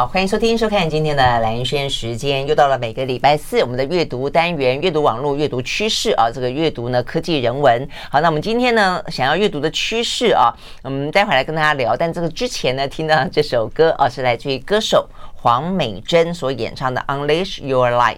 好，欢迎收听、收看今天的兰轩时间，又到了每个礼拜四我们的阅读单元，阅读网络，阅读趋势啊，这个阅读呢，科技人文。好，那我们今天呢，想要阅读的趋势啊，我们待会来跟大家聊。但这个之前呢，听到这首歌啊，是来自于歌手。黄美珍所演唱的《Unleash Your Light》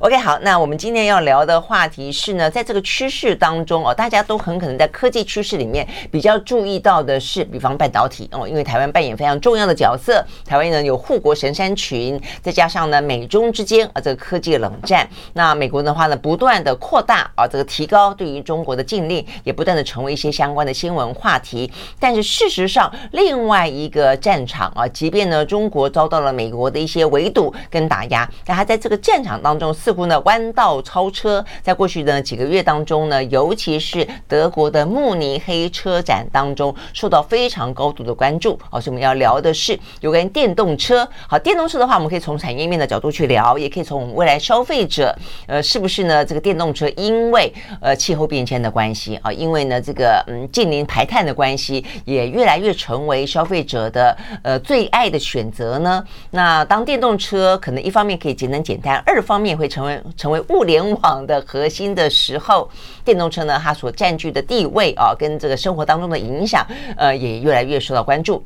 ，OK，好，那我们今天要聊的话题是呢，在这个趋势当中哦，大家都很可能在科技趋势里面比较注意到的是，比方半导体哦，因为台湾扮演非常重要的角色，台湾呢有护国神山群，再加上呢美中之间啊这个科技冷战，那美国的话呢不断的扩大啊这个提高对于中国的禁令，也不断的成为一些相关的新闻话题，但是事实上另外一个战场啊，即便呢中国遭到了美国。国的一些围堵跟打压，但他在这个战场当中似乎呢弯道超车。在过去的几个月当中呢，尤其是德国的慕尼黑车展当中，受到非常高度的关注。好，所以我们要聊的是有关电动车。好，电动车的话，我们可以从产业面的角度去聊，也可以从我们未来消费者，呃，是不是呢？这个电动车因为呃气候变迁的关系啊，因为呢这个嗯近零排碳的关系，也越来越成为消费者的呃最爱的选择呢？那那当电动车可能一方面可以节能减碳，二方面会成为成为物联网的核心的时候，电动车呢，它所占据的地位啊，跟这个生活当中的影响，呃，也越来越受到关注。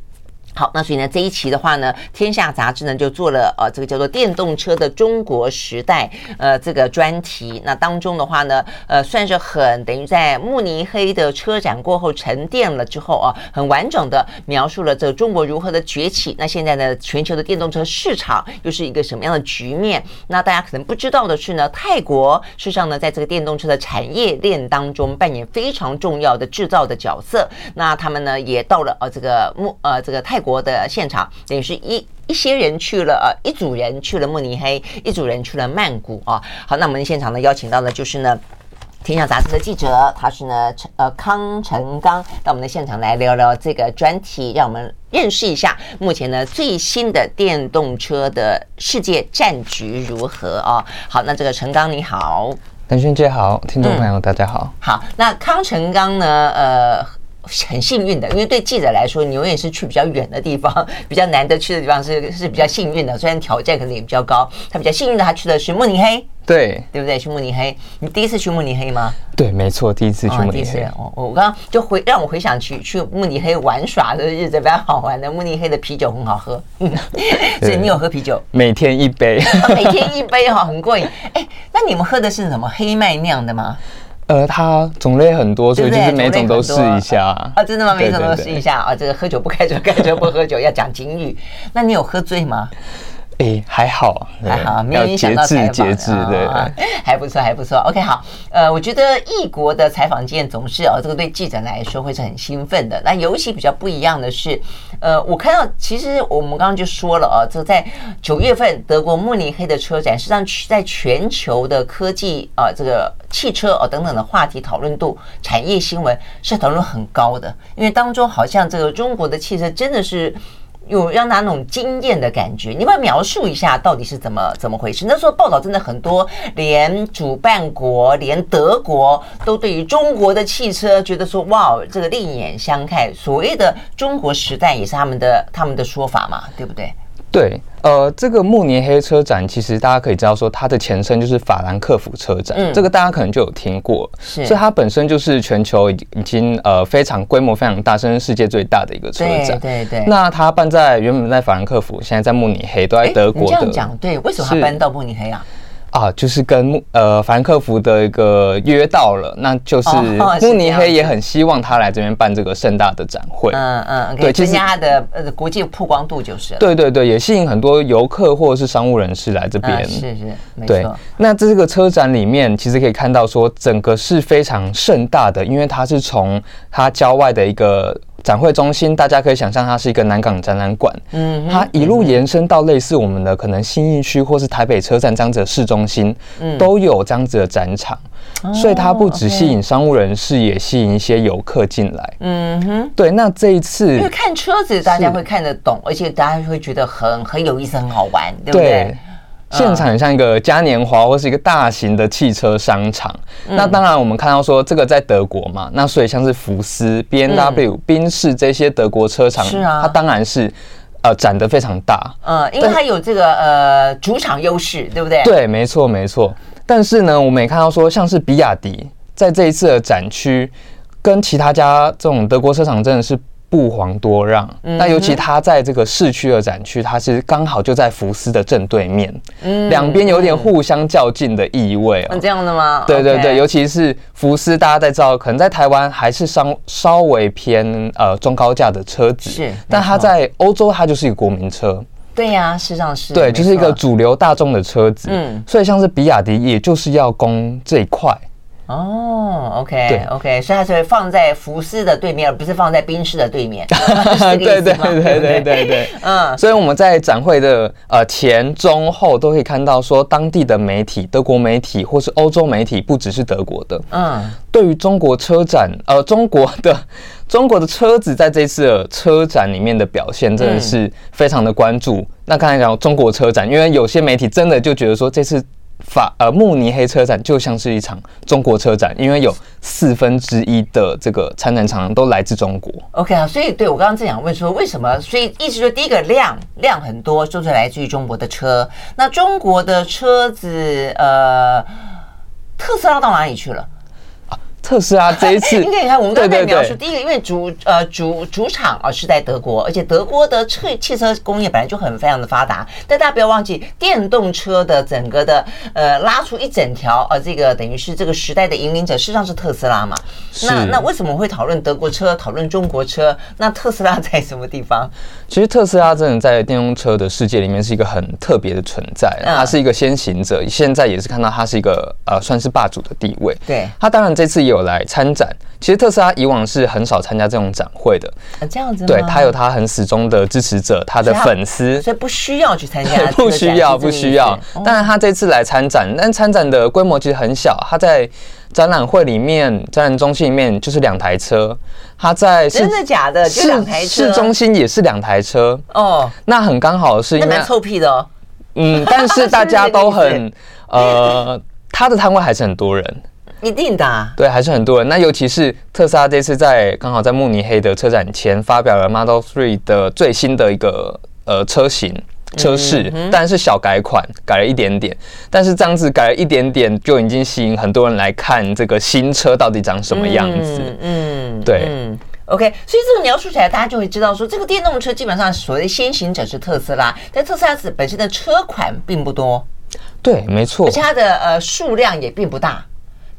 好，那所以呢，这一期的话呢，《天下杂志》呢就做了呃这个叫做“电动车的中国时代”呃这个专题。那当中的话呢，呃算是很等于在慕尼黑的车展过后沉淀了之后啊，很完整的描述了这个中国如何的崛起。那现在呢，全球的电动车市场又是一个什么样的局面？那大家可能不知道的是呢，泰国事实上呢，在这个电动车的产业链当中扮演非常重要的制造的角色。那他们呢也到了呃这个慕呃这个泰。国的现场等于是一一些人去了，呃，一组人去了慕尼黑，一组人去了曼谷啊。好，那我们现场呢邀请到的就是呢《天下杂志》的记者，他是呢呃康成刚到我们的现场来聊聊这个专题，让我们认识一下目前呢最新的电动车的世界战局如何啊。好，那这个陈刚你好，兰萱姐好，听众朋友大家好。嗯、好，那康成刚呢，呃。很幸运的，因为对记者来说，你永远是去比较远的地方，比较难得去的地方是是比较幸运的。虽然挑战可能也比较高，他比较幸运的，他去的是慕尼黑，对对不对？去慕尼黑，你第一次去慕尼黑吗？对，没错，第一次去慕尼黑。哦，我刚刚就回让我回想起去慕尼黑玩耍的日子，比较好玩的。慕尼黑的啤酒很好喝，嗯 所以你有喝啤酒？每天一杯，每天一杯哈，很过瘾。哎，那你们喝的是什么黑麦酿的吗？呃，它种类很多，所以就是每种都试一下啊。真的吗？每种都试一下啊。这个喝酒不开车，开车不喝酒，要讲金玉。那你有喝醉吗？哎，还好，还好，没有影响到采访。节制，对，还不错，还不错。OK，好，呃，我觉得异国的采访经验总是哦，这个对记者来说会是很兴奋的。那尤其比较不一样的是，呃，我看到其实我们刚刚就说了哦，这在九月份德国慕尼黑的车展，实际上在全球的科技啊，这个汽车哦等等的话题讨论度、产业新闻是讨论很高的，因为当中好像这个中国的汽车真的是。有让他那种惊艳的感觉，你要不要描述一下到底是怎么怎么回事？那时候报道真的很多，连主办国、连德国都对于中国的汽车觉得说：“哇，这个另眼相看。”所谓的中国时代也是他们的他们的说法嘛，对不对？对，呃，这个慕尼黑车展其实大家可以知道说，它的前身就是法兰克福车展，嗯，这个大家可能就有听过，是，所以它本身就是全球已已经呃非常规模非常大，甚至世界最大的一个车展。对对对。那它办在原本在法兰克福，现在在慕尼黑，都在德国的。你这样讲对，为什么它搬到慕尼黑啊？啊，就是跟呃法兰克福的一个约到了，那就是慕尼黑也很希望他来这边办这个盛大的展会。嗯嗯，对，增加他的呃国际曝光度就是。对对对，也吸引很多游客或者是商务人士来这边。是是，没错。对，那这个车展里面其实可以看到说，整个是非常盛大的，因为它是从它郊外的一个。展会中心，大家可以想象它是一个南港展览馆，嗯，它一路延伸到类似我们的可能新义区或是台北车站这样子的市中心，嗯，都有这样子的展场，所以它不只吸引商务人士，也吸引一些游客进来，嗯哼，对。那这一次，因为看车子大家会看得懂，而且大家会觉得很很有意思，很好玩，对不对？现场很像一个嘉年华或是一个大型的汽车商场。嗯、那当然，我们看到说这个在德国嘛，那所以像是福斯、B M W、宾士这些德国车厂，是啊，它当然是呃展得非常大。呃，因为它有这个呃主场优势，对不对？对，没错，没错。但是呢，我们也看到说，像是比亚迪在这一次的展区，跟其他家这种德国车厂真的是。不遑多让，那尤其他在这个市区的展区，它是刚好就在福斯的正对面，两边有点互相较劲的意味啊。这样的吗？对对对，尤其是福斯，大家在知道，可能在台湾还是稍稍微偏呃中高价的车子，是，但它在欧洲它就是一个国民车。对呀，事实上是。对，就是一个主流大众的车子。嗯，所以像是比亚迪，也就是要攻这一块。哦 okay, okay, 所以它是会放在福斯的对面，而不是放在宾士的对面。对对对对对对对，嗯，所以我们在展会的呃前中后都可以看到，说当地的媒体、德国媒体或是欧洲媒体，不只是德国的，嗯，对于中国车展，呃，中国的 中国的车子在这次的车展里面的表现，真的是非常的关注。嗯、那刚才讲中国车展，因为有些媒体真的就觉得说这次。法呃慕尼黑车展就像是一场中国车展，因为有四分之一的这个参展厂商都来自中国。OK 啊，所以对我刚刚正想问说为什么？所以意思说第一个量量很多，就是来自于中国的车。那中国的车子呃，特斯拉到哪里去了？特斯拉这一次，你看，我们刚才描述，第一个，因为主呃主主场啊是在德国，而且德国的车汽车工业本来就很非常的发达。但大家不要忘记，电动车的整个的呃拉出一整条呃这个等于是这个时代的引领者，事实上是特斯拉嘛。那那为什么会讨论德国车，讨论中国车？那特斯拉在什么地方？其实特斯拉真的在电动车的世界里面是一个很特别的存在，它是一个先行者，现在也是看到它是一个呃算是霸主的地位。对，它当然这次也有来参展。其实特斯拉以往是很少参加这种展会的，这样子。对，他有他很死忠的支持者，他的粉丝，所以不需要去参加。不需要，不需要。当然，他这次来参展，但参展的规模其实很小。他在展览会里面，展览中心里面就是两台车。他在真的假的？就两台车。市中心也是两台车。哦，那很刚好是因为蛮臭屁的哦。嗯，但是大家都很 呃，他的摊位还是很多人。一定的、啊，对，还是很多人。那尤其是特斯拉这次在刚好在慕尼黑的车展前发表了 Model Three 的最新的一个呃车型车式，但是小改款，改了一点点。但是这样子改了一点点，就已经吸引很多人来看这个新车到底长什么样子。嗯，嗯对嗯，OK。所以这个描述起来，大家就会知道说，这个电动车基本上所谓的先行者是特斯拉，但特斯拉本身的车款并不多。对，没错，而且它的呃数量也并不大。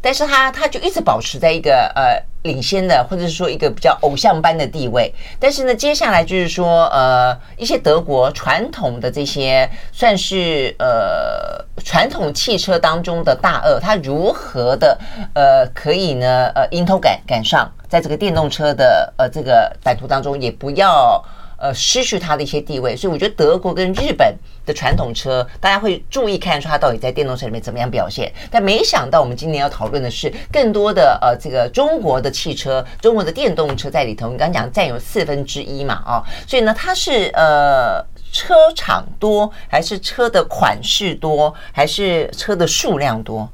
但是他他就一直保持在一个呃领先的，或者是说一个比较偶像般的地位。但是呢，接下来就是说呃一些德国传统的这些算是呃传统汽车当中的大鳄，它如何的呃可以呢呃迎头赶赶上，在这个电动车的呃这个版图当中，也不要。呃，失去它的一些地位，所以我觉得德国跟日本的传统车，大家会注意看出它到底在电动车里面怎么样表现。但没想到，我们今年要讨论的是更多的呃，这个中国的汽车、中国的电动车在里头。你刚刚讲占有四分之一嘛，啊，所以呢，它是呃车厂多，还是车的款式多，还是车的数量多？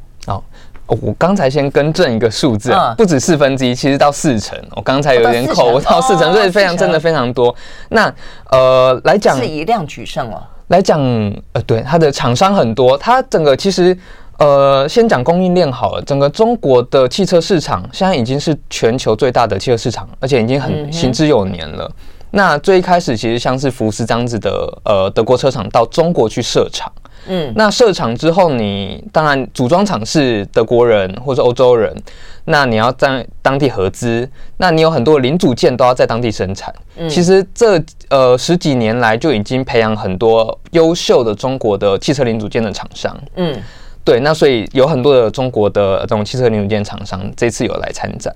哦。我刚才先更正一个数字，不止四分之一，其实到四成。我刚才有点口，我到四成，所以非常真的非常多。那呃来讲，是以量取胜哦。来讲呃，对，它的厂商很多，它整个其实呃，先讲供应链好了。整个中国的汽车市场现在已经是全球最大的汽车市场，而且已经很行之有年了。那最一开始其实像是福斯这样子的呃德国车厂到中国去设厂。嗯，那设厂之后你，你当然组装厂是德国人或者欧洲人，那你要在当地合资，那你有很多零组件都要在当地生产。嗯，其实这呃十几年来就已经培养很多优秀的中国的汽车零组件的厂商。嗯。对，那所以有很多的中国的这种汽车零组件厂商这次有来参展。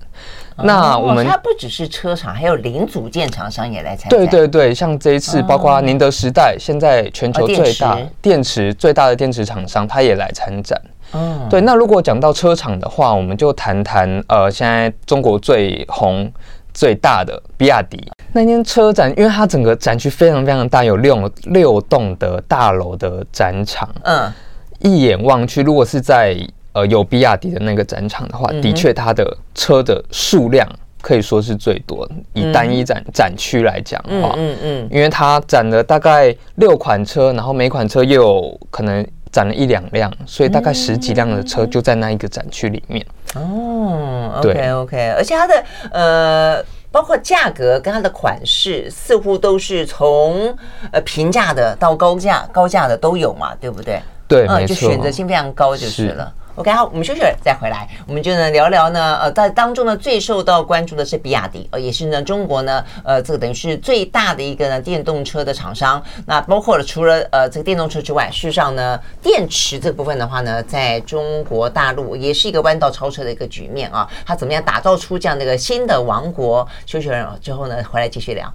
哦、那我们它不只是车厂，还有零组件厂商也来参展。对对对，像这一次包括宁德时代，现在全球最大、哦、电池、电池最大的电池厂商，它也来参展。嗯，对。那如果讲到车厂的话，我们就谈谈呃，现在中国最红最大的比亚迪。那天车展，因为它整个展区非常非常大，有六六栋的大楼的展场。嗯。一眼望去，如果是在呃有比亚迪的那个展场的话，的确它的车的数量可以说是最多。以单一展展区来讲的话，嗯嗯，因为它展了大概六款车，然后每款车又有可能展了一两辆，所以大概十几辆的车就在那一个展区里面。哦，OK OK，而且它的呃，包括价格跟它的款式，似乎都是从呃平价的到高价高价的都有嘛，对不对？对，嗯，就选择性非常高就是了。OK，好，我们休息了再回来，我们就呢聊聊呢，呃，在当中呢最受到关注的是比亚迪，呃，也是呢中国呢，呃，这个等于是最大的一个呢电动车的厂商。那包括了除了呃这个电动车之外，事实上呢，电池这部分的话呢，在中国大陆也是一个弯道超车的一个局面啊。它怎么样打造出这样的一个新的王国？休息了之后呢，回来继续聊。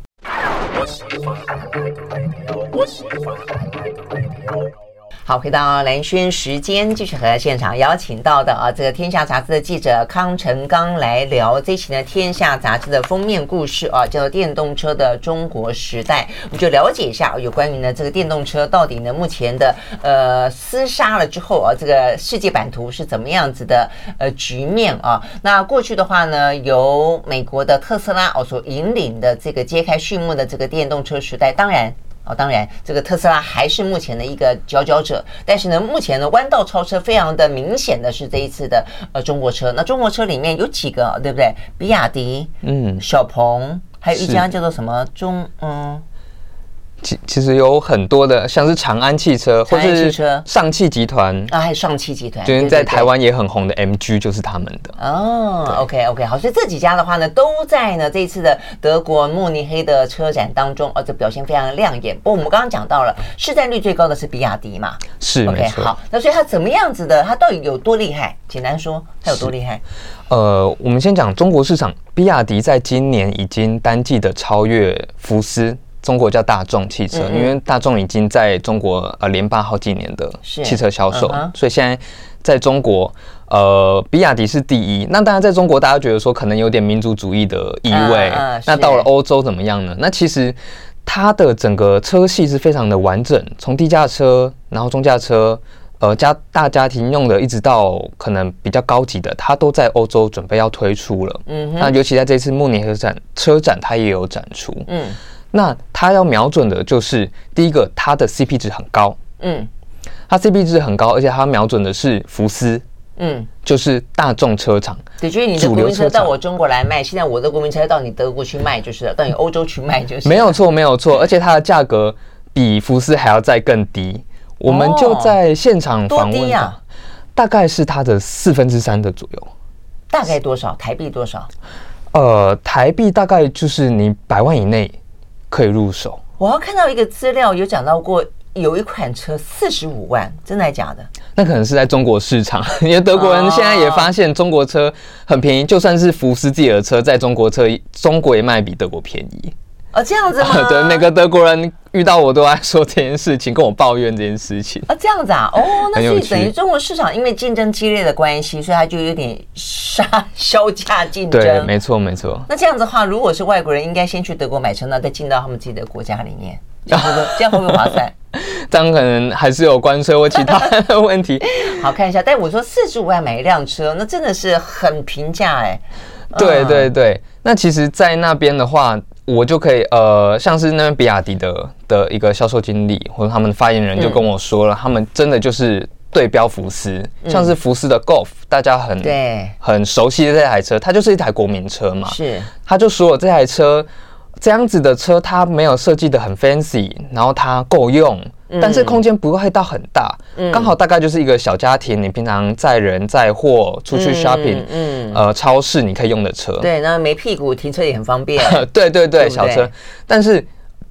好，回到蓝轩时间，继续和现场邀请到的啊，这个《天下》杂志的记者康成刚来聊这期呢《天下》杂志的封面故事啊，叫做《电动车的中国时代》，我们就了解一下有关于呢这个电动车到底呢目前的呃厮杀了之后啊，这个世界版图是怎么样子的呃局面啊？那过去的话呢，由美国的特斯拉哦所引领的这个揭开序幕的这个电动车时代，当然。哦，当然，这个特斯拉还是目前的一个佼佼者。但是呢，目前呢，弯道超车非常的明显的是这一次的呃中国车。那中国车里面有几个，对不对？比亚迪，嗯，小鹏，还有一家叫做什么中，嗯。其其实有很多的，像是长安汽车，或者是上汽集团啊，还有上汽集团，就是在台湾也很红的 MG 就是他们的哦。OK OK，好，所以这几家的话呢，都在呢这一次的德国慕尼黑的车展当中，哦，这表现非常的亮眼。不过我们刚刚讲到了，市占率最高的是比亚迪嘛？是 OK，好，那所以它怎么样子的？它到底有多厉害？简单说，它有多厉害？呃，我们先讲中国市场，比亚迪在今年已经单季的超越福斯。中国叫大众汽车，因为大众已经在中国呃连霸好几年的汽车销售，所以现在在中国呃比亚迪是第一。那当然在中国大家觉得说可能有点民族主义的意味，那到了欧洲怎么样呢？那其实它的整个车系是非常的完整，从低价车，然后中价车，呃家大家庭用的，一直到可能比较高级的，它都在欧洲准备要推出了。嗯，那尤其在这次慕尼黑展车展，它也有展出。嗯。那它要瞄准的就是第一个，它的 CP 值很高，嗯，它 CP 值很高，而且它瞄准的是福斯，嗯，就是大众车厂，对，就是你的国民车到我中国来卖，现在我的国民车到你德国去卖就是了，到你欧洲去卖就是，没有错，没有错，而且它的价格比福斯还要再更低，我们就在现场访问，啊，大概是它的四分之三的左右，大概多少？台币多少？呃，台币大概就是你百万以内。可以入手。我要看到一个资料，有讲到过有一款车四十五万，真的还假的？那可能是在中国市场，因为德国人现在也发现中国车很便宜，就算是福斯自己的车，在中国车中国也卖比德国便宜。哦，这样子吗？对，每个德国人遇到我都爱说这件事情，跟我抱怨这件事情。啊，这样子啊？哦，那所以等于中国市场因为竞争激烈的关系，所以它就有点杀 销价竞争。对，没错，没错。那这样子的话，如果是外国人，应该先去德国买车，那再进到他们自己的国家里面，这样会不会，这样会不会划算？这样可能还是有关税或其他的问题。好，看一下。但我说四十五万买一辆车，那真的是很平价哎。对对对，那其实，在那边的话。我就可以呃，像是那边比亚迪的的一个销售经理或者他们的发言人就跟我说了，嗯、他们真的就是对标福斯，嗯、像是福斯的 Golf，大家很对。很熟悉的这台车，它就是一台国民车嘛。是，他就说这台车这样子的车，它没有设计的很 fancy，然后它够用，但是空间不会到很大，刚、嗯、好大概就是一个小家庭，你平常载人载货出去 shopping，嗯，嗯呃，超市你可以用的车。对，那没屁股停车也很方便。对对对，对对小车。但是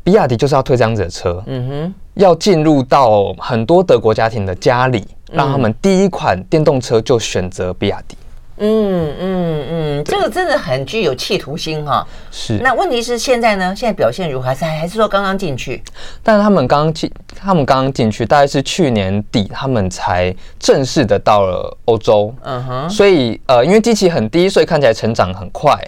比亚迪就是要推这样子的车，嗯哼，要进入到很多德国家庭的家里，让他们第一款电动车就选择比亚迪。嗯嗯嗯，这个真的很具有企图心哈。是。那问题是现在呢？现在表现如何？还是还是说刚刚进去？但是他们刚刚进，他们刚刚进去，大概是去年底，他们才正式的到了欧洲。嗯哼。所以呃，因为机器很低，所以看起来成长很快。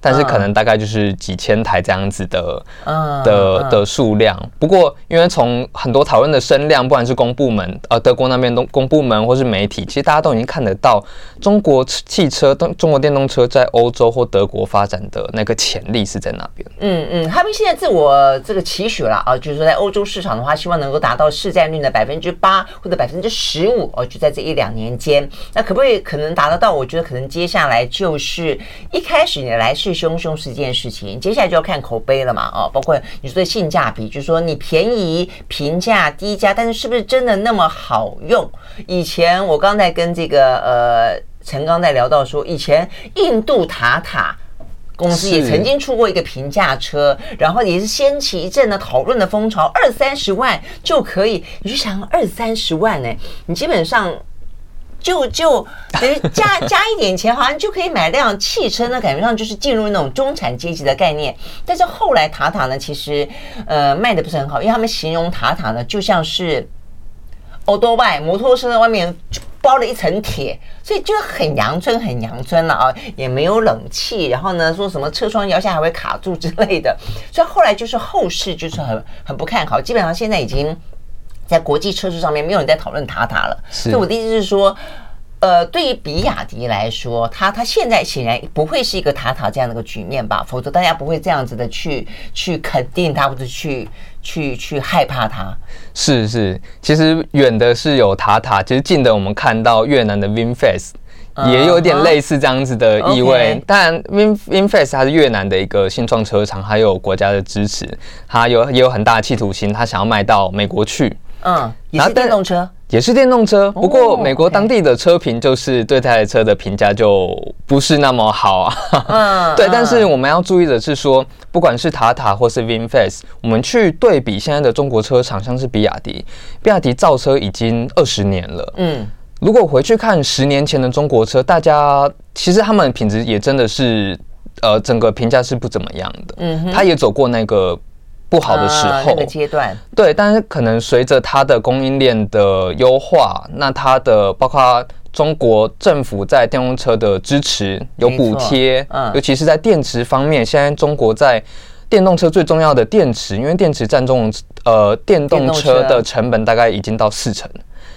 但是可能大概就是几千台这样子的、uh, 的的数量。不过，因为从很多讨论的声量，不管是公部门、呃德国那边的公部门或是媒体，其实大家都已经看得到中国汽车、中国电动车在欧洲或德国发展的那个潜力是在那边。嗯嗯，他们现在自我这个期许了啊，就是说在欧洲市场的话，希望能够达到市占率的百分之八或者百分之十五哦，就在这一两年间。那可不可以可能达得到？我觉得可能接下来就是一开始你来是。凶凶是一件事情，接下来就要看口碑了嘛，哦，包括你说的性价比，就是说你便宜、平价、低价，但是是不是真的那么好用？以前我刚才跟这个呃陈刚在聊到说，以前印度塔塔公司也曾经出过一个平价车，然后也是掀起一阵的讨论的风潮，二三十万就可以，你就想二三十万呢，你基本上。就就等于加加一点钱，好像就可以买辆汽车呢，感觉上就是进入那种中产阶级的概念。但是后来塔塔呢，其实呃卖的不是很好，因为他们形容塔塔呢就像是欧多外摩托车的外面包了一层铁，所以就很阳春，很阳春了啊，也没有冷气，然后呢说什么车窗摇下还会卡住之类的，所以后来就是后市就是很很不看好，基本上现在已经。在国际车市上面，没有人在讨论塔塔了。所以我的意思是说，呃，对于比亚迪来说，它它现在显然不会是一个塔塔这样的一个局面吧？否则大家不会这样子的去去肯定它，或者去去去害怕它。是是，其实远的是有塔塔，其实近的我们看到越南的 VinFast 也有点类似这样子的意味。Uh-huh. 但 Vin VinFast 它是越南的一个新创车厂，还有国家的支持，它有也有很大的企图心，它想要卖到美国去。嗯，也是电动车，也是电动车。不过美国当地的车评就是对这台车的评价就不是那么好啊。嗯，对。但是我们要注意的是说，不管是塔塔或是 VinFast，我们去对比现在的中国车厂，像是比亚迪，比亚迪造车已经二十年了。嗯，如果回去看十年前的中国车，大家其实他们品质也真的是，呃，整个评价是不怎么样的。嗯，他也走过那个。不好的时候，那个阶段，对，但是可能随着它的供应链的优化，那它的包括中国政府在电动车的支持有补贴，嗯，尤其是在电池方面，现在中国在电动车最重要的电池，因为电池占中呃电动车。的成本大概已经到四成。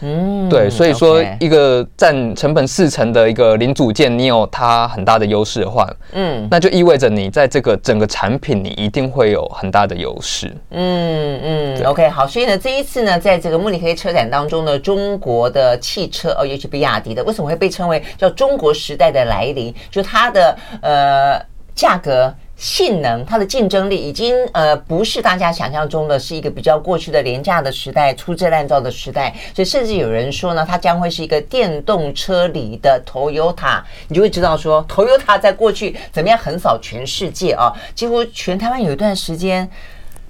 嗯，对，所以说一个占成本四成的一个零组件，你有它很大的优势的话，嗯，那就意味着你在这个整个产品，你一定会有很大的优势。嗯嗯，OK，好，所以呢，这一次呢，在这个慕尼黑车展当中呢，中国的汽车哦，尤其比亚迪的，为什么会被称为叫中国时代的来临？就它的呃价格。性能，它的竞争力已经呃不是大家想象中的是一个比较过去的廉价的时代、粗制滥造的时代，所以甚至有人说呢，它将会是一个电动车里的 Toyota，你就会知道说 Toyota 在过去怎么样横扫全世界啊，几乎全台湾有一段时间。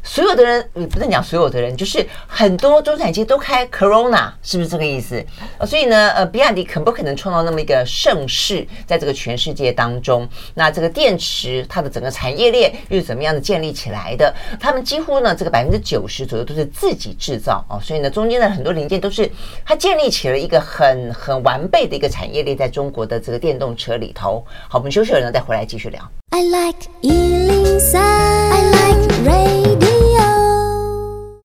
所有的人，也不能讲所有的人，就是很多中产阶级都开 Corona，是不是这个意思？呃，所以呢，呃，比亚迪可不可能创造那么一个盛世，在这个全世界当中？那这个电池它的整个产业链又是怎么样的建立起来的？他们几乎呢，这个百分之九十左右都是自己制造哦，所以呢，中间的很多零件都是它建立起了一个很很完备的一个产业链，在中国的这个电动车里头。好，我们休息了呢，再回来继续聊。I like 103, I like radio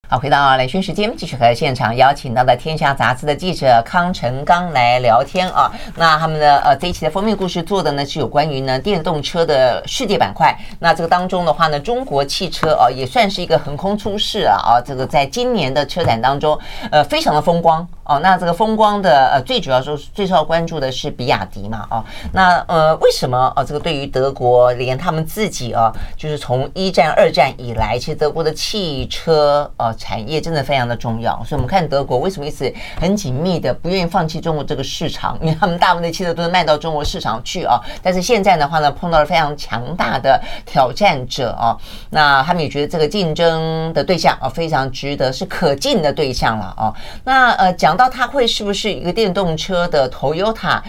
好，回到兰萱时间，继续和现场邀请到的《天下杂志》的记者康晨刚来聊天啊。那他们的呃这一期的封面故事做的呢是有关于呢电动车的世界板块。那这个当中的话呢，中国汽车啊也算是一个横空出世啊啊，这个在今年的车展当中呃非常的风光哦。那这个风光的呃，最主要说最受到关注的是比亚迪嘛哦。那呃，为什么哦？这个对于德国连他们自己啊，就是从一战、二战以来，其实德国的汽车呃产业真的非常的重要。所以我们看德国为什么一直很紧密的不愿意放弃中国这个市场，因为他们大部分的汽车都是卖到中国市场去啊。但是现在的话呢，碰到了非常强大的挑战者啊。那他们也觉得这个竞争的对象啊，非常值得是可敬的对象了啊。那呃，讲到它会是不是一个电动车的 Toyota？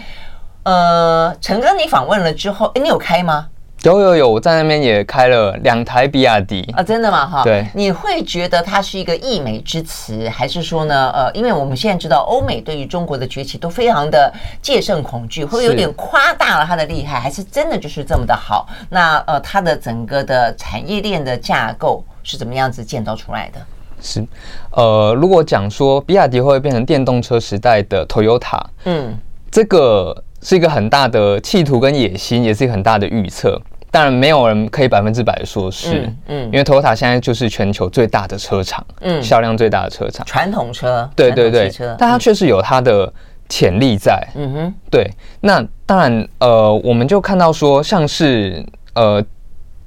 呃，陈哥，你访问了之后，哎，你有开吗？有有有，我在那边也开了两台比亚迪啊，真的吗？哈，对，你会觉得它是一个溢美之词，还是说呢？呃，因为我们现在知道欧美对于中国的崛起都非常的戒慎恐惧，会有点夸大了它的厉害，还是真的就是这么的好？那呃，它的整个的产业链的架构是怎么样子建造出来的？是，呃，如果讲说比亚迪会变成电动车时代的 Toyota，嗯，这个是一个很大的企图跟野心，也是一个很大的预测。当然，没有人可以百分之百说是，嗯，嗯，因为 Toyota 现在就是全球最大的车厂，嗯，销量最大的车厂，传统车，对对对，但它确实有它的潜力在，嗯哼，对。那当然，呃，我们就看到说，像是呃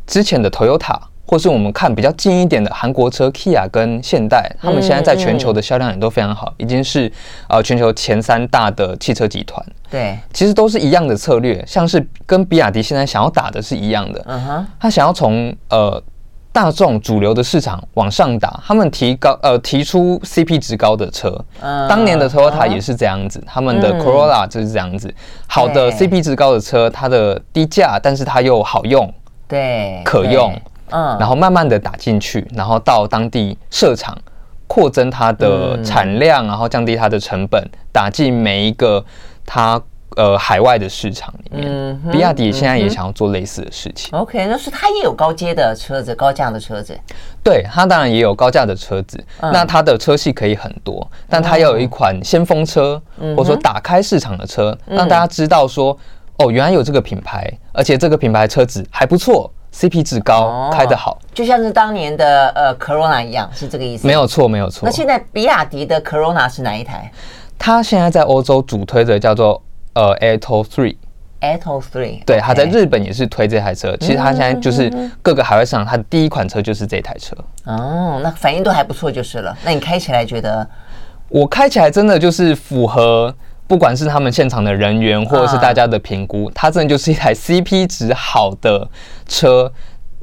之前的 Toyota。或是我们看比较近一点的韩国车，Kia 跟现代，他们现在在全球的销量也都非常好，已经是呃全球前三大的汽车集团。对，其实都是一样的策略，像是跟比亚迪现在想要打的是一样的。嗯哼，他想要从呃大众主流的市场往上打，他们提高呃提出 CP 值高的车。嗯，当年的 Toyota 也是这样子，他们的 Corolla 就是这样子，好的 CP 值高的车，它的低价，但是它又好用，对，可用。嗯，然后慢慢的打进去，然后到当地设厂，扩增它的产量，然后降低它的成本，打进每一个它呃海外的市场里面。嗯，比亚迪现在也想要做类似的事情。OK，那是它也有高阶的车子，高价的车子。对，它当然也有高价的车子，那它的车系可以很多，但它要有一款先锋车，或者说打开市场的车，让大家知道说，哦，原来有这个品牌，而且这个品牌车子还不错。CP 值高，哦、开得好，就像是当年的呃 Corona 一样，是这个意思。没有错，没有错。那现在比亚迪的 Corona 是哪一台？它现在在欧洲主推的叫做呃 Atto Three。Atto Three。对，它在日本也是推这台车。其实它现在就是各个海外市场，它的第一款车就是这台车。哦，那反应都还不错就是了。那你开起来觉得？我开起来真的就是符合。不管是他们现场的人员，或者是大家的评估，它真的就是一台 CP 值好的车，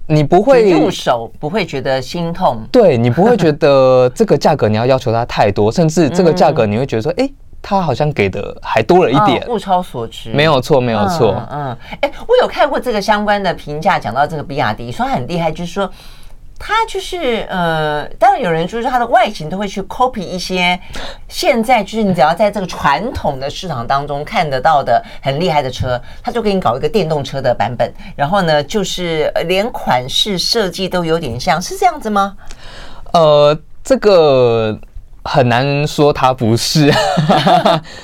你不会入手不会觉得心痛，对，你不会觉得这个价格你要要求它太多，甚至这个价格你会觉得说，哎，它好像给的还多了一点，物超所值，没有错，没有错，嗯，哎，我有看过这个相关的评价，讲到这个比亚迪说很厉害，就是说。它就是呃，当然有人就是它的外形都会去 copy 一些现在就是你只要在这个传统的市场当中看得到的很厉害的车，他就给你搞一个电动车的版本，然后呢，就是连款式设计都有点像，是这样子吗？呃，这个。很难说它不是，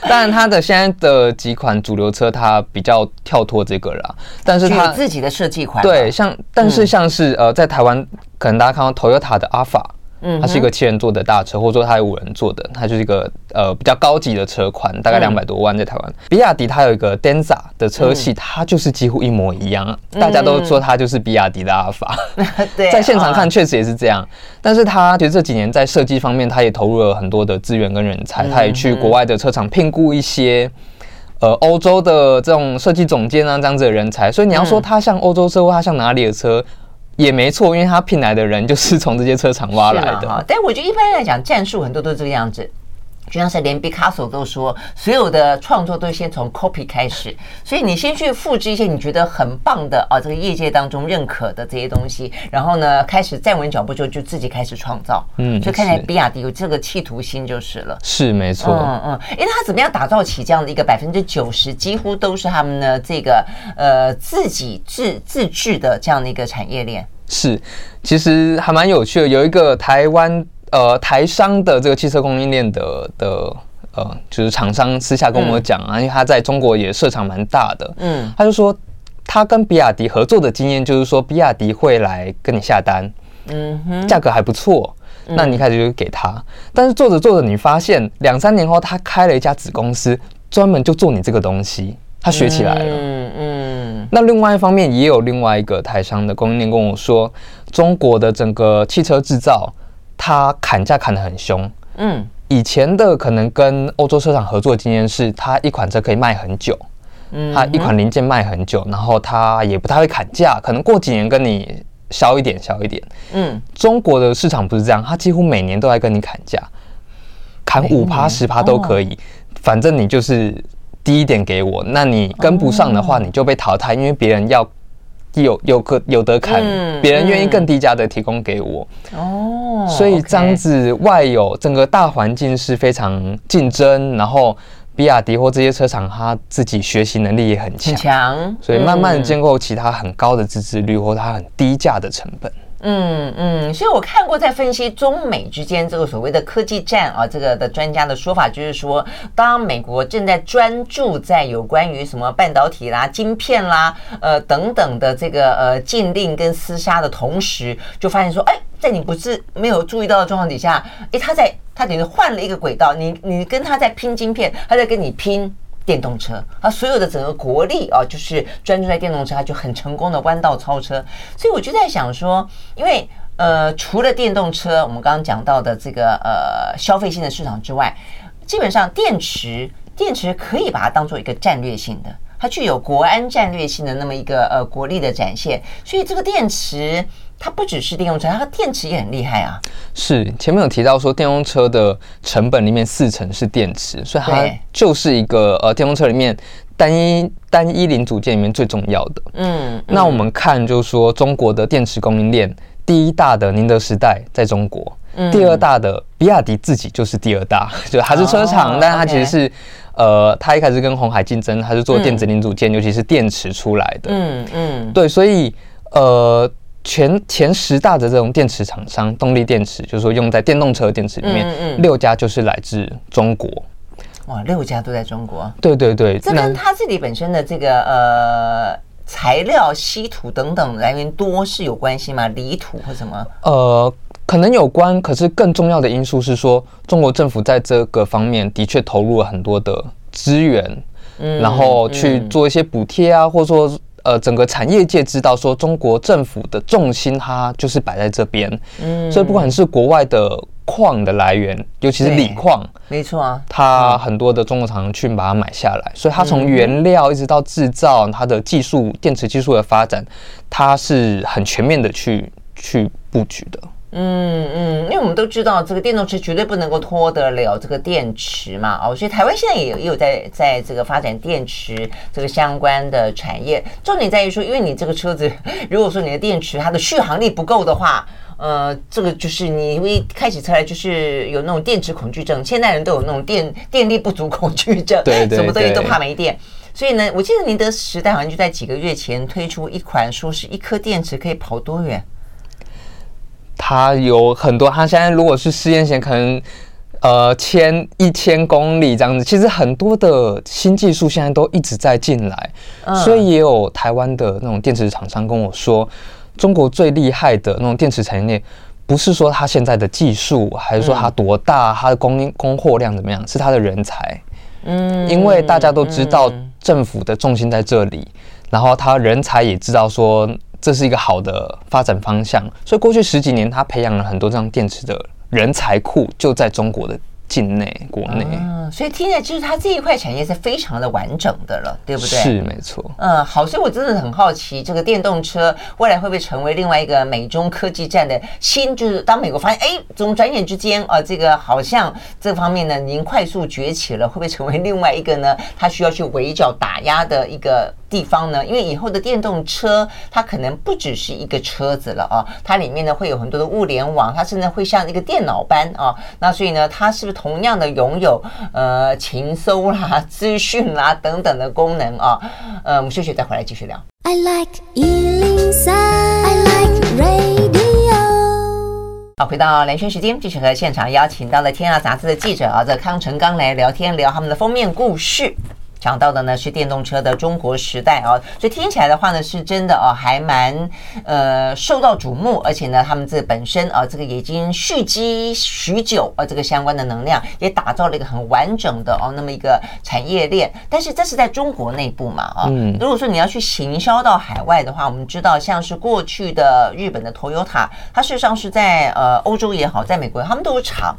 当然它的现在的几款主流车它比较跳脱这个啦，但是它自己的设计款对，像但是像是呃在台湾可能大家看到 Toyota 的 Alphard。嗯，它是一个七人座的大车，或者说它有五人座的，它就是一个呃比较高级的车款，大概两百多万在台湾。比亚迪它有一个 Denza 的车系，它就是几乎一模一样，大家都说它就是比亚迪的阿尔法。对，在现场看确实也是这样，但是它其实这几年在设计方面，它也投入了很多的资源跟人才，它也去国外的车厂聘雇一些呃欧洲的这种设计总监啊这样子的人才，所以你要说它像欧洲车或它像哪里的车？也没错，因为他聘来的人就是从这些车厂挖来的。但我觉得一般来讲，战术很多都是这个样子。就像是连毕卡索都说，所有的创作都先从 copy 开始，所以你先去复制一些你觉得很棒的啊，这个业界当中认可的这些东西，然后呢，开始站稳脚步就就自己开始创造。嗯，就看起来比亚迪有这个企图心就是了。是没错。嗯嗯，因为他怎么样打造起这样的一个百分之九十几乎都是他们的这个呃自己自自制的这样的一个产业链。是，其实还蛮有趣的。有一个台湾呃台商的这个汽车供应链的的呃，就是厂商私下跟我讲啊，嗯、因为他在中国也设厂蛮大的，嗯，他就说他跟比亚迪合作的经验，就是说比亚迪会来跟你下单，嗯哼，价格还不错，那你开始就给他。但是做着做着，你发现两三年后，他开了一家子公司，专门就做你这个东西，他学起来了。嗯嗯。那另外一方面，也有另外一个台商的供应链跟我说，中国的整个汽车制造，它砍价砍得很凶。嗯。以前的可能跟欧洲车厂合作的经验是，它一款车可以卖很久。它一款零件卖很久，然后它也不太会砍价，可能过几年跟你削一点削一点。嗯，中国的市场不是这样，它几乎每年都在跟你砍价，砍五趴十趴都可以，反正你就是低一点给我，那你跟不上的话，你就被淘汰，因为别人要有有个有得砍，别人愿意更低价的提供给我。哦，所以这样子外有整个大环境是非常竞争，然后。比亚迪或这些车厂，它自己学习能力也很强，强，所以慢慢建构起它很高的自制率或它很低价的成本。嗯嗯嗯，所以我看过在分析中美之间这个所谓的科技战啊，这个的专家的说法就是说，当美国正在专注在有关于什么半导体啦、晶片啦、呃等等的这个呃禁令跟厮杀的同时，就发现说，哎，在你不是没有注意到的状况底下，哎，他在。他等于换了一个轨道，你你跟他在拼晶片，他在跟你拼电动车，啊，所有的整个国力啊，就是专注在电动车，它就很成功的弯道超车。所以我就在想说，因为呃，除了电动车，我们刚刚讲到的这个呃消费性的市场之外，基本上电池，电池可以把它当做一个战略性的，它具有国安战略性的那么一个呃国力的展现。所以这个电池。它不只是电动车，它的电池也很厉害啊。是前面有提到说，电动车的成本里面四成是电池，所以它就是一个呃电动车里面单一单一零组件里面最重要的。嗯，那我们看就是说，中国的电池供应链，第一大的宁德时代在中国，第二大的比亚迪自己就是第二大，就还是车厂，但是它其实是呃，他一开始跟鸿海竞争，它是做电子零组件，尤其是电池出来的。嗯嗯，对，所以呃。前前十大的这种电池厂商，动力电池就是说用在电动车电池里面，嗯嗯、六家就是来自中国。哇，六家都在中国。对对对，这跟他自己本身的这个呃材料、稀土等等来源多是有关系吗？锂土或什么？呃，可能有关，可是更重要的因素是说，中国政府在这个方面的确投入了很多的资源，嗯、然后去做一些补贴啊，或者说。呃，整个产业界知道说，中国政府的重心它就是摆在这边，嗯，所以不管是国外的矿的来源，尤其是锂矿，没错啊，它很多的中国厂去把它买下来，所以它从原料一直到制造，它的技术、电池技术的发展，它是很全面的去去布局的。嗯嗯，因为我们都知道这个电动车绝对不能够脱得了这个电池嘛，哦，所以台湾现在也有也有在在这个发展电池这个相关的产业。重点在于说，因为你这个车子，如果说你的电池它的续航力不够的话，呃，这个就是你一开起车来就是有那种电池恐惧症。现代人都有那种电电力不足恐惧症，对，什么东西都怕没电。所以呢，我记得宁德时代好像就在几个月前推出一款，说是一颗电池可以跑多远。它有很多，它现在如果是试验险，可能呃千一千公里这样子。其实很多的新技术现在都一直在进来，所以也有台湾的那种电池厂商跟我说，中国最厉害的那种电池产业链，不是说它现在的技术，还是说它多大，它的供应供货量怎么样，是它的人才。嗯，因为大家都知道政府的重心在这里，然后他人才也知道说。这是一个好的发展方向，所以过去十几年，他培养了很多这样电池的人才库，就在中国的境内、国内。嗯，所以听起来就是它这一块产业是非常的完整的了，对不对？是没错。嗯，好，所以我真的很好奇，这个电动车未来会不会成为另外一个美中科技战的新？就是当美国发现，哎，怎么转眼之间啊，这个好像这方面呢，已经快速崛起了，会不会成为另外一个呢？它需要去围剿打压的一个？地方呢？因为以后的电动车，它可能不只是一个车子了啊，它里面呢会有很多的物联网，它甚至会像一个电脑般啊。那所以呢，它是不是同样的拥有呃情搜啦、资讯啦等等的功能啊？呃，我们休息再回来继续聊。I like 103, I like radio。好，回到蓝轩时间，继续和现场邀请到了《天下杂志》的记者啊，这康成刚来聊天，聊他们的封面故事。讲到的呢是电动车的中国时代哦，所以听起来的话呢是真的哦，还蛮呃受到瞩目，而且呢他们这本身啊这个已经蓄积许久啊这个相关的能量也打造了一个很完整的哦那么一个产业链，但是这是在中国内部嘛啊，如果说你要去行销到海外的话，我们知道像是过去的日本的 Toyota，它事实上是在呃欧洲也好，在美国他们都有厂。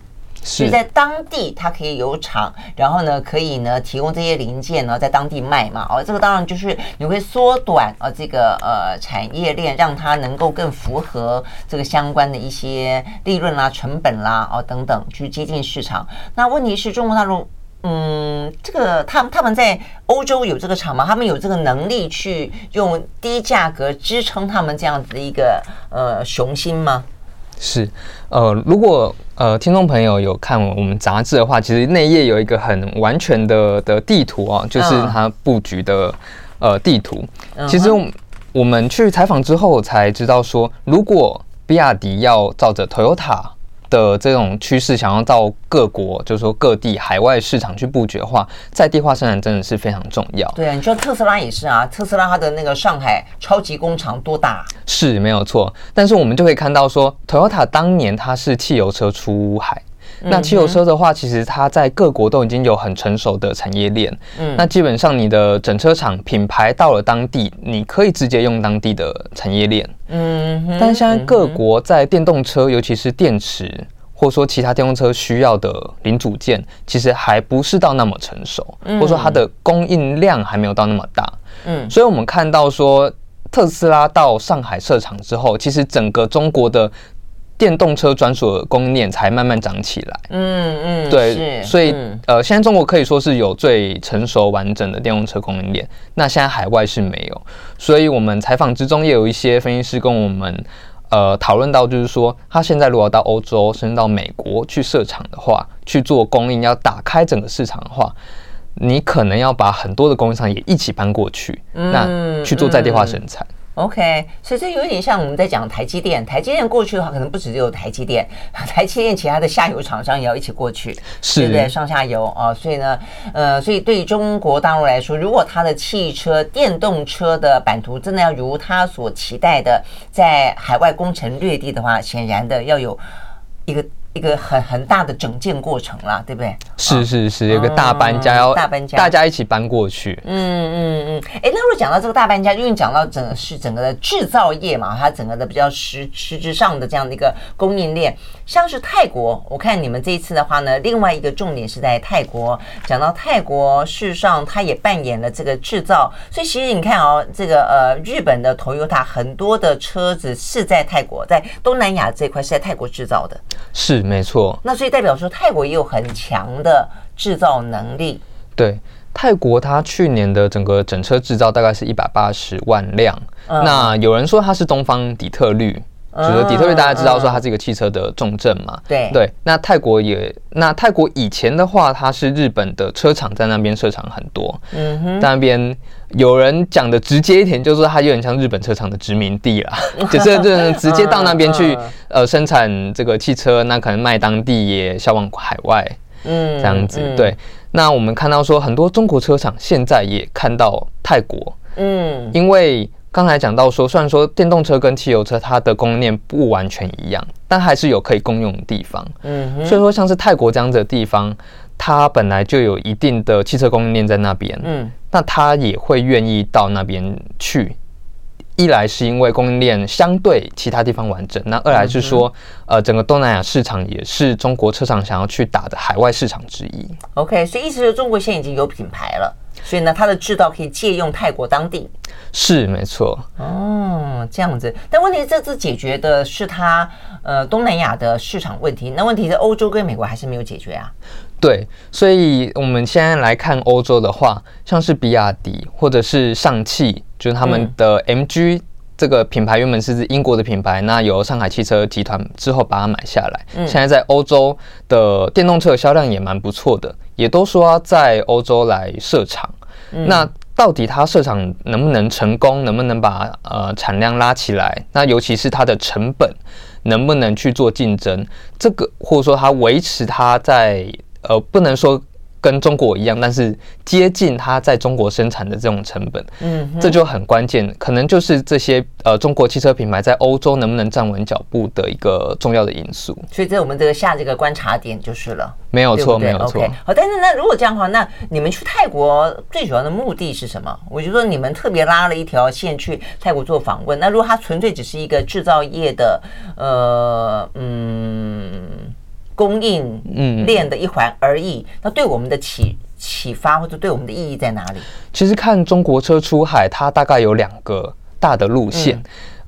是在当地，它可以有厂，然后呢，可以呢提供这些零件呢，在当地卖嘛。哦，这个当然就是你会缩短啊这个呃产业链，让它能够更符合这个相关的一些利润啦、成本啦哦等等，去接近市场。那问题是中国大陆，嗯，这个他他们在欧洲有这个厂吗？他们有这个能力去用低价格支撑他们这样子的一个呃雄心吗？是，呃，如果呃听众朋友有看我们杂志的话，其实内页有一个很完全的的地图啊，就是它布局的呃地图。其实我们去采访之后才知道说，如果比亚迪要照着 Toyota。的这种趋势，想要到各国，就是说各地海外市场去布局的话，在地化生产真的是非常重要。对啊，你说特斯拉也是啊，特斯拉它的那个上海超级工厂多大？是没有错，但是我们就可以看到说，Toyota 当年它是汽油车出海。那汽油车的话，其实它在各国都已经有很成熟的产业链。嗯，那基本上你的整车厂品牌到了当地，你可以直接用当地的产业链。嗯，但是现在各国在电动车，尤其是电池，或者说其他电动车需要的零组件，其实还不是到那么成熟，或者说它的供应量还没有到那么大。嗯，所以我们看到说，特斯拉到上海设厂之后，其实整个中国的。电动车专属的供应链才慢慢长起来。嗯嗯，对，所以呃，现在中国可以说是有最成熟完整的电动车供应链。那现在海外是没有，所以我们采访之中也有一些分析师跟我们呃讨论到，就是说他现在如果到欧洲甚至到美国去设厂的话，去做供应，要打开整个市场的话，你可能要把很多的供应商也一起搬过去，那去做在地化生产。OK，所以这有点像我们在讲台积电。台积电过去的话，可能不只有台积电，台积电其他的下游厂商也要一起过去，是对不对？上下游啊，所以呢，呃，所以对于中国大陆来说，如果它的汽车、电动车的版图真的要如它所期待的，在海外攻城略地的话，显然的要有一个。一个很很大的整建过程啦，对不对？是是是，有个大搬家要大搬家，大家一起搬过去。嗯嗯嗯。哎、嗯，那如果讲到这个大搬家，因为讲到整个是整个的制造业嘛，它整个的比较实实质上的这样的一个供应链，像是泰国，我看你们这一次的话呢，另外一个重点是在泰国。讲到泰国，事实上它也扮演了这个制造，所以其实你看哦，这个呃，日本的 Toyota 很多的车子是在泰国，在东南亚这块是在泰国制造的。是。没错，那所以代表说泰国也有很强的制造能力。对，泰国它去年的整个整车制造大概是一百八十万辆。嗯、那有人说它是东方底特律。就是底特律，大家知道说它是一个汽车的重镇嘛？对对。那泰国也，那泰国以前的话，它是日本的车厂在那边设厂很多。嗯哼。在那边有人讲的直接一点，就是说它有点像日本车厂的殖民地啦，就是就直接到那边去呃生产这个汽车，那可能卖当地也销往海外。嗯，这样子对。那我们看到说很多中国车厂现在也看到泰国，嗯，因为。刚才讲到说，虽然说电动车跟汽油车它的供应链不完全一样，但还是有可以共用的地方。嗯，所以说像是泰国这样子的地方，它本来就有一定的汽车供应链在那边。嗯，那他也会愿意到那边去。一来是因为供应链相对其他地方完整，那二来是说，呃，整个东南亚市场也是中国车厂想要去打的海外市场之一。OK，所以意思是中国现在已经有品牌了。所以呢，它的制造可以借用泰国当地，是没错。哦，这样子。但问题是这次解决的是它呃东南亚的市场问题，那问题是欧洲跟美国还是没有解决啊？对，所以我们现在来看欧洲的话，像是比亚迪或者是上汽，就是他们的 MG 这个品牌原本是英国的品牌，那由上海汽车集团之后把它买下来，现在在欧洲的电动车销量也蛮不错的。也都说要在欧洲来设厂，嗯、那到底它设厂能不能成功，能不能把呃产量拉起来？那尤其是它的成本能不能去做竞争？这个或者说它维持它在呃不能说跟中国一样，但是接近它在中国生产的这种成本，嗯，这就很关键，可能就是这些呃中国汽车品牌在欧洲能不能站稳脚步的一个重要的因素。所以，在我们这个下这个观察点就是了，没有错，没有错。Okay. 好，但是那如果这样的话，那你们去泰国最主要的目的是什么？我就说你们特别拉了一条线去泰国做访问。那如果它纯粹只是一个制造业的，呃，嗯。供应链的一环而已，嗯，那对我们的启启发或者对我们的意义在哪里？其实看中国车出海，它大概有两个大的路线。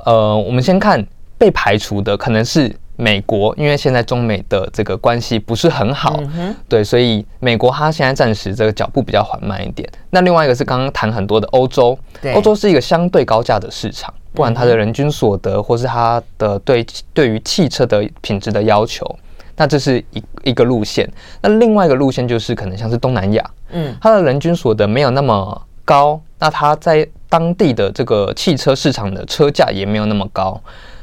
嗯、呃，我们先看被排除的，可能是美国，因为现在中美的这个关系不是很好，嗯，对，所以美国它现在暂时这个脚步比较缓慢一点。那另外一个是刚刚谈很多的欧洲，欧洲是一个相对高价的市场，不管它的人均所得，或是它的对对于汽车的品质的要求。那这是一一个路线，那另外一个路线就是可能像是东南亚，嗯，它的人均所得没有那么高，那它在当地的这个汽车市场的车价也没有那么高，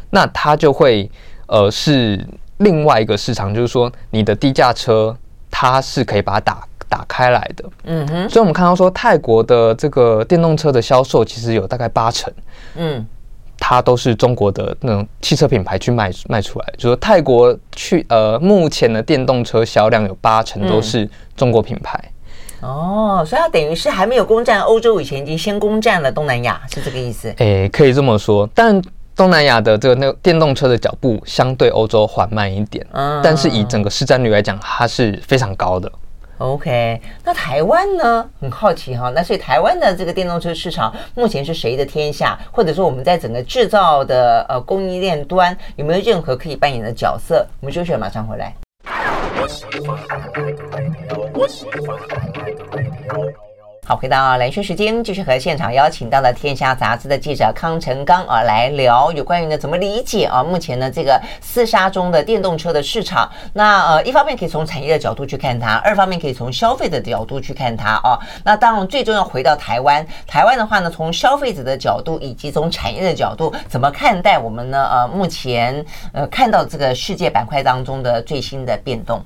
那它就会呃是另外一个市场，就是说你的低价车它是可以把它打打开来的，嗯哼，所以我们看到说泰国的这个电动车的销售其实有大概八成，嗯。它都是中国的那种汽车品牌去卖卖出来，就是泰国去呃，目前的电动车销量有八成都是中国品牌。嗯、哦，所以它等于是还没有攻占欧洲以前，已经先攻占了东南亚，是这个意思？诶，可以这么说。但东南亚的这个那个电动车的脚步相对欧洲缓慢一点，嗯，但是以整个市占率来讲，它是非常高的。OK，那台湾呢？很好奇哈。那所以台湾的这个电动车市场目前是谁的天下？或者说我们在整个制造的呃供应链端有没有任何可以扮演的角色？我们休息，马上回来。好，回到兰萱时间，继续和现场邀请到了《天下杂志》的记者康成刚啊来聊有关于呢怎么理解啊目前呢这个厮杀中的电动车的市场。那呃一方面可以从产业的角度去看它，二方面可以从消费者的角度去看它啊。那当然最终要回到台湾，台湾的话呢，从消费者的角度以及从产业的角度，怎么看待我们呢？呃，目前呃看到这个世界板块当中的最新的变动。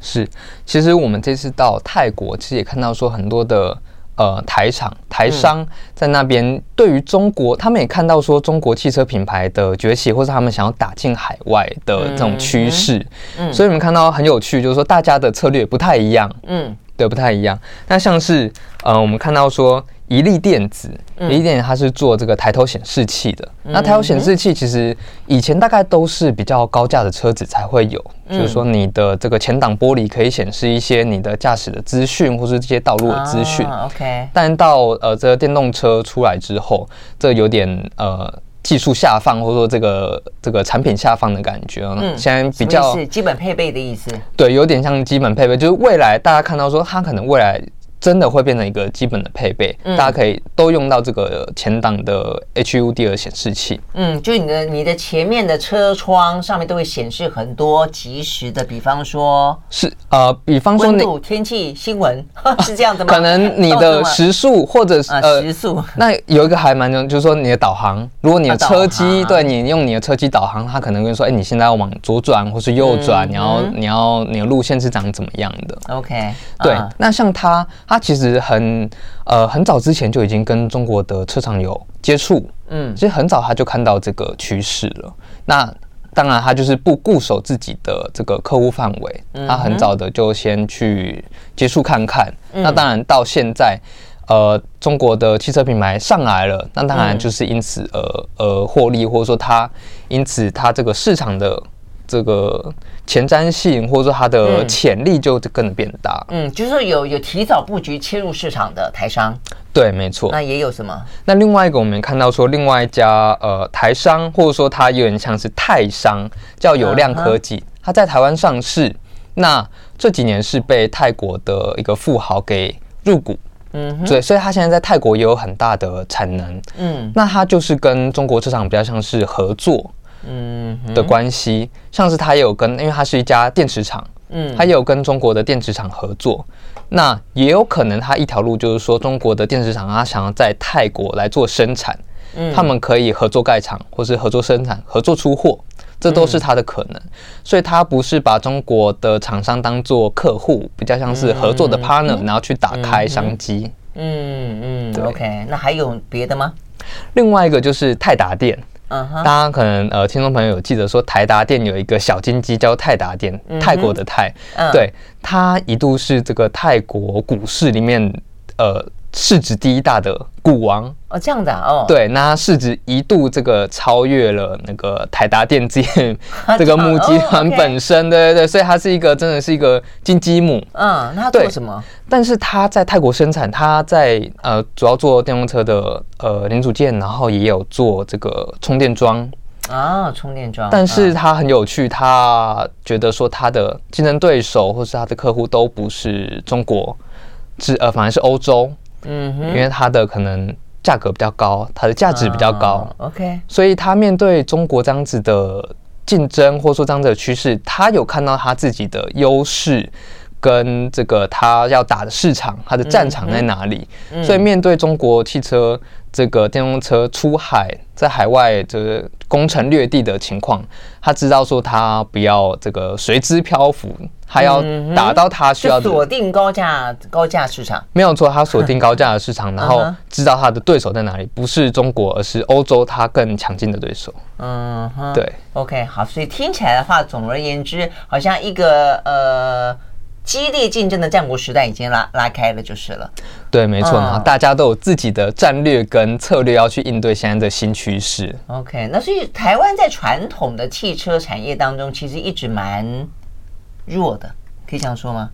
是，其实我们这次到泰国，其实也看到说很多的。呃，台厂、台商在那边，对于中国，他们也看到说中国汽车品牌的崛起，或是他们想要打进海外的这种趋势。嗯，所以你们看到很有趣，就是说大家的策略不太一样。嗯，对，不太一样。那像是呃，我们看到说。怡利电子，一利电子它是做这个抬头显示器的。那抬头显示器其实以前大概都是比较高价的车子才会有，就是说你的这个前挡玻璃可以显示一些你的驾驶的资讯，或是这些道路的资讯。OK。但到呃这个电动车出来之后，这有点呃技术下放，或者说这个这个产品下放的感觉。嗯。现在比较是基本配备的意思。对，有点像基本配备，就是未来大家看到说它可能未来。真的会变成一个基本的配备，嗯、大家可以都用到这个前挡的 HUD 的显示器。嗯，就你的你的前面的车窗上面都会显示很多及时的，比方说，是呃，比方说温度、天气、新闻，是这样的吗？可能你的 时速或者是呃时速。那有一个还蛮重要，就是说你的导航，如果你的车机、啊、对你用你的车机导航，它可能会说，哎，你现在要往左转或是右转，你要你要你的路线是长怎么样的？OK，对，那像它。它其实很呃很早之前就已经跟中国的车厂有接触，嗯，其实很早他就看到这个趋势了。那当然，他就是不固守自己的这个客户范围，他很早的就先去接触看看。那当然到现在，呃，中国的汽车品牌上来了，那当然就是因此呃呃获利，或者说他因此他这个市场的。这个前瞻性或者说它的潜力就更变大。嗯，就是说有有提早布局切入市场的台商。对，没错。那也有什么？那另外一个我们看到说，另外一家呃台商或者说它有点像是泰商，叫有量科技，它在台湾上市。那这几年是被泰国的一个富豪给入股。嗯，对，所以它现在在泰国也有很大的产能。嗯，那它就是跟中国车厂比较像是合作。嗯的关系，像是他也有跟，因为它是一家电池厂，嗯，他也有跟中国的电池厂合作。那也有可能他一条路就是说，中国的电池厂他想要在泰国来做生产，嗯，他们可以合作盖厂，或是合作生产、合作出货。这都是它的可能。所以它不是把中国的厂商当做客户，比较像是合作的 partner，然后去打开商机。嗯嗯，对，OK，那还有别的吗？另外一个就是泰达电。大家可能呃，听众朋友有记得说，台达店有一个小金鸡叫泰达店，嗯、泰国的泰，嗯、对，它一度是这个泰国股市里面呃。市值第一大的股王哦，这样的哦，对，那市值一度这个超越了那个台达电 这这个母集团本身，对对对，所以它是一个真的是一个金鸡母。嗯，那它做什么？但是它在泰国生产，它在呃主要做电动车的呃零组件，然后也有做这个充电桩啊，充电桩。但是它很有趣，他觉得说他的竞争对手或是他的客户都不是中国，是呃反而是欧洲。嗯，因为它的可能价格比较高，它的价值比较高，OK，所以它面对中国这样子的竞争，或者说这样子的趋势，它有看到它自己的优势，跟这个他要打的市场，他的战场在哪里，所以面对中国汽车这个电动车出海，在海外这个攻城略地的情况，他知道说他不要这个随之漂浮。他要打到他需要的锁定高价高价市场，没有错，他锁定高价的市场，然后知道他的对手在哪里，不是中国，而是欧洲，他更强劲的对手。嗯哼，对，OK，好，所以听起来的话，总而言之，好像一个呃激烈竞争的战国时代已经拉拉开了，就是了。对，没错，大家都有自己的战略跟策略要去应对现在的新趋势。OK，那所以台湾在传统的汽车产业当中，其实一直蛮。弱的，可以这样说吗？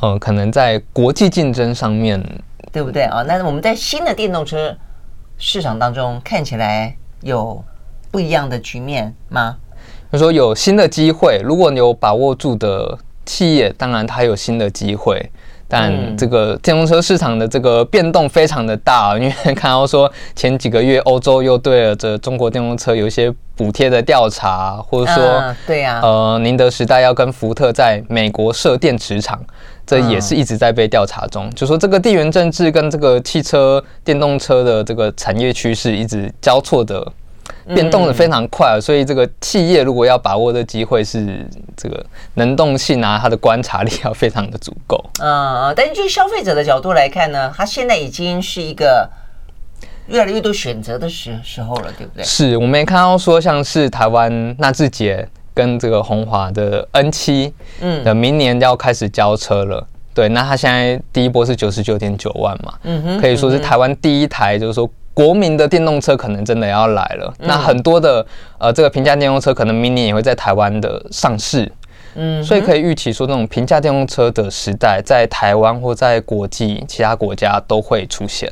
呃，可能在国际竞争上面，对不对啊？那我们在新的电动车市场当中，看起来有不一样的局面吗？就说有新的机会，如果你有把握住的企业，当然它有新的机会。但这个电动车市场的这个变动非常的大，因为看到说前几个月欧洲又对了这中国电动车有一些补贴的调查，或者说，对呀，呃，宁德时代要跟福特在美国设电池厂，这也是一直在被调查中。就说这个地缘政治跟这个汽车电动车的这个产业趋势一直交错的。变动的非常快，所以这个企业如果要把握的机会是这个能动性啊，它的观察力要非常的足够。嗯，但是就消费者的角度来看呢，它现在已经是一个越来越多选择的时时候了，对不对？是，我们也看到说，像是台湾纳智捷跟这个宏华的 N 七，嗯，的明年要开始交车了。对，那它现在第一波是九十九点九万嘛，嗯哼，可以说是台湾第一台，就是说。国民的电动车可能真的要来了，嗯、那很多的呃，这个平价电动车可能明年也会在台湾的上市，嗯，所以可以预期说，那种平价电动车的时代，在台湾或在国际其他国家都会出现。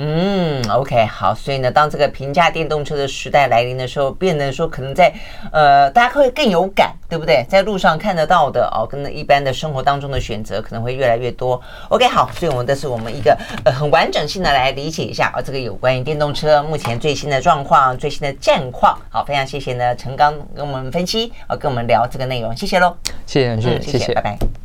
嗯，OK，好，所以呢，当这个平价电动车的时代来临的时候，变得说可能在呃，大家会更有感，对不对？在路上看得到的哦，跟一般的生活当中的选择可能会越来越多。OK，好，所以我们这是我们一个呃很完整性的来理解一下啊、哦，这个有关于电动车目前最新的状况、最新的战况。好，非常谢谢呢陈刚跟我们分析啊、哦，跟我们聊这个内容，谢谢喽，谢谢，谢谢，谢谢，拜拜。